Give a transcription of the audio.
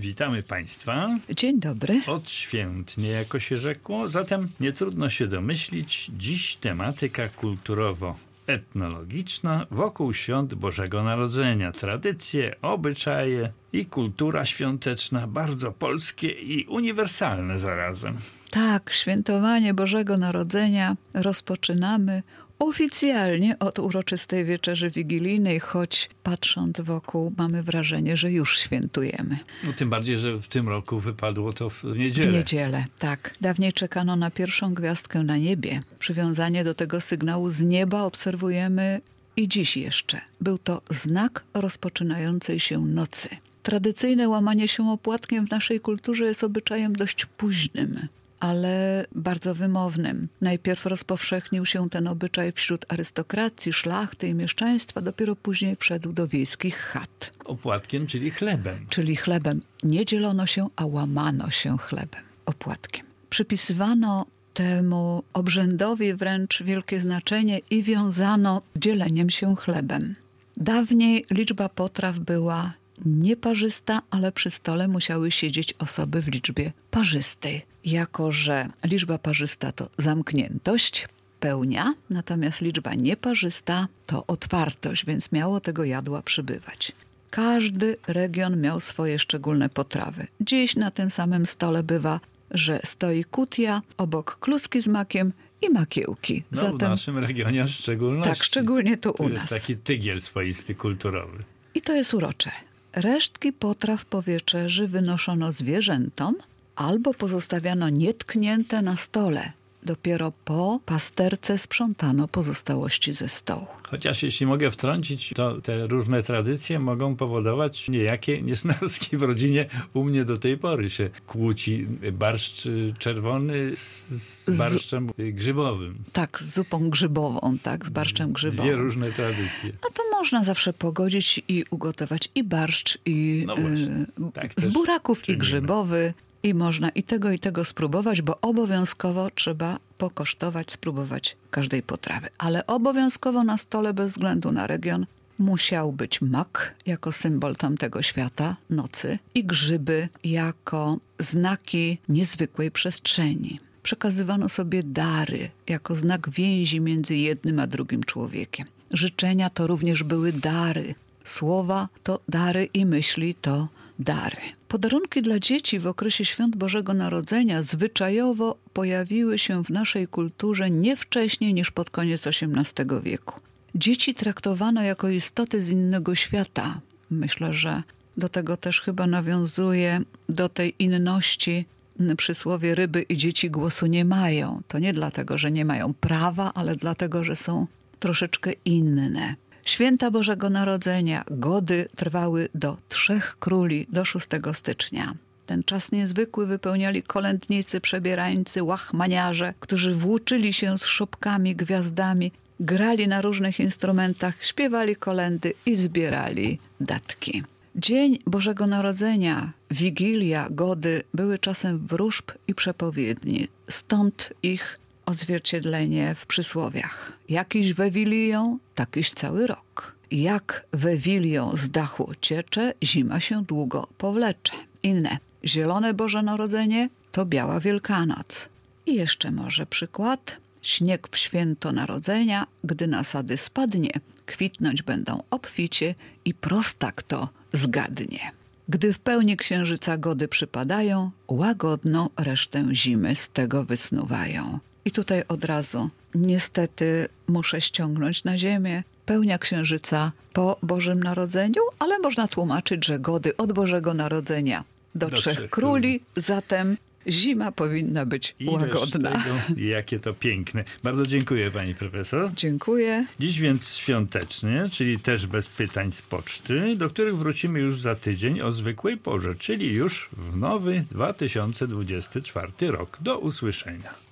Witamy Państwa. Dzień dobry. Odświętnie, jako się rzekło, zatem nie trudno się domyślić, dziś tematyka kulturowo etnologiczna wokół świąt Bożego Narodzenia. Tradycje, obyczaje i kultura świąteczna bardzo polskie i uniwersalne zarazem. Tak, świętowanie Bożego Narodzenia rozpoczynamy oficjalnie od uroczystej wieczerzy wigilijnej, choć patrząc wokół mamy wrażenie, że już świętujemy. No, tym bardziej, że w tym roku wypadło to w niedzielę. W niedzielę, tak. Dawniej czekano na pierwszą gwiazdkę na niebie. Przywiązanie do tego sygnału z nieba obserwujemy i dziś jeszcze. Był to znak rozpoczynającej się nocy. Tradycyjne łamanie się opłatkiem w naszej kulturze jest obyczajem dość późnym ale bardzo wymownym. Najpierw rozpowszechnił się ten obyczaj wśród arystokracji, szlachty i mieszczaństwa, dopiero później wszedł do wiejskich chat. Opłatkiem, czyli chlebem. Czyli chlebem. Nie dzielono się, a łamano się chlebem, opłatkiem. Przypisywano temu obrzędowi wręcz wielkie znaczenie i wiązano dzieleniem się chlebem. Dawniej liczba potraw była nieparzysta, ale przy stole musiały siedzieć osoby w liczbie parzystej. Jako, że liczba parzysta to zamkniętość, pełnia, natomiast liczba nieparzysta to otwartość, więc miało tego jadła przybywać. Każdy region miał swoje szczególne potrawy. Dziś na tym samym stole bywa, że stoi kutia, obok kluski z makiem i makiełki. No, Zatem, w naszym regionie szczególności. Tak, szczególnie tu, tu u nas. jest taki tygiel swoisty kulturowy. I to jest urocze. Resztki potraw po wieczerzy wynoszono zwierzętom albo pozostawiano nietknięte na stole. Dopiero po pasterce sprzątano pozostałości ze stołu. Chociaż jeśli mogę wtrącić, to te różne tradycje mogą powodować niejakie niesnaski w rodzinie. U mnie do tej pory się kłóci barszcz czerwony z, barszczem grzybowym. Tak, z zupą grzybową, tak, z barszczem grzybowym. Dwie różne tradycje. A to można zawsze pogodzić i ugotować i barszcz, i no właśnie, tak z buraków, i grzybowy. I można i tego, i tego spróbować, bo obowiązkowo trzeba pokosztować, spróbować każdej potrawy. Ale obowiązkowo na stole, bez względu na region, musiał być mak jako symbol tamtego świata, nocy, i grzyby jako znaki niezwykłej przestrzeni. Przekazywano sobie dary jako znak więzi między jednym a drugim człowiekiem. Życzenia to również były dary. Słowa to dary i myśli to dary. Podarunki dla dzieci w okresie świąt Bożego Narodzenia zwyczajowo pojawiły się w naszej kulturze nie wcześniej niż pod koniec XVIII wieku. Dzieci traktowano jako istoty z innego świata. Myślę, że do tego też chyba nawiązuje do tej inności przysłowie ryby i dzieci głosu nie mają. To nie dlatego, że nie mają prawa, ale dlatego, że są troszeczkę inne. Święta Bożego Narodzenia, gody trwały do trzech króli, do 6 stycznia. Ten czas niezwykły wypełniali kolędnicy, przebierańcy, łachmaniarze, którzy włóczyli się z szopkami, gwiazdami, grali na różnych instrumentach, śpiewali kolendy i zbierali datki. Dzień Bożego Narodzenia, Wigilia, Gody były czasem wróżb i przepowiedni, stąd ich odzwierciedlenie w przysłowiach. Jakiś wewilią, takiś cały rok. Jak wewilią z dachu ciecze, zima się długo powlecze. Inne. Zielone Boże Narodzenie to biała Wielkanoc. I jeszcze może przykład. Śnieg w święto narodzenia, gdy nasady spadnie, kwitnąć będą obficie i prostak to zgadnie. Gdy w pełni księżyca gody przypadają, łagodną resztę zimy z tego wysnuwają. I tutaj od razu niestety muszę ściągnąć na ziemię pełnia księżyca po Bożym Narodzeniu, ale można tłumaczyć, że gody od Bożego Narodzenia do, do trzech, trzech króli, zatem zima powinna być I łagodna. Tego, jakie to piękne. Bardzo dziękuję pani profesor. Dziękuję. Dziś więc świątecznie, czyli też bez pytań z poczty, do których wrócimy już za tydzień o zwykłej porze, czyli już w nowy 2024 rok. Do usłyszenia.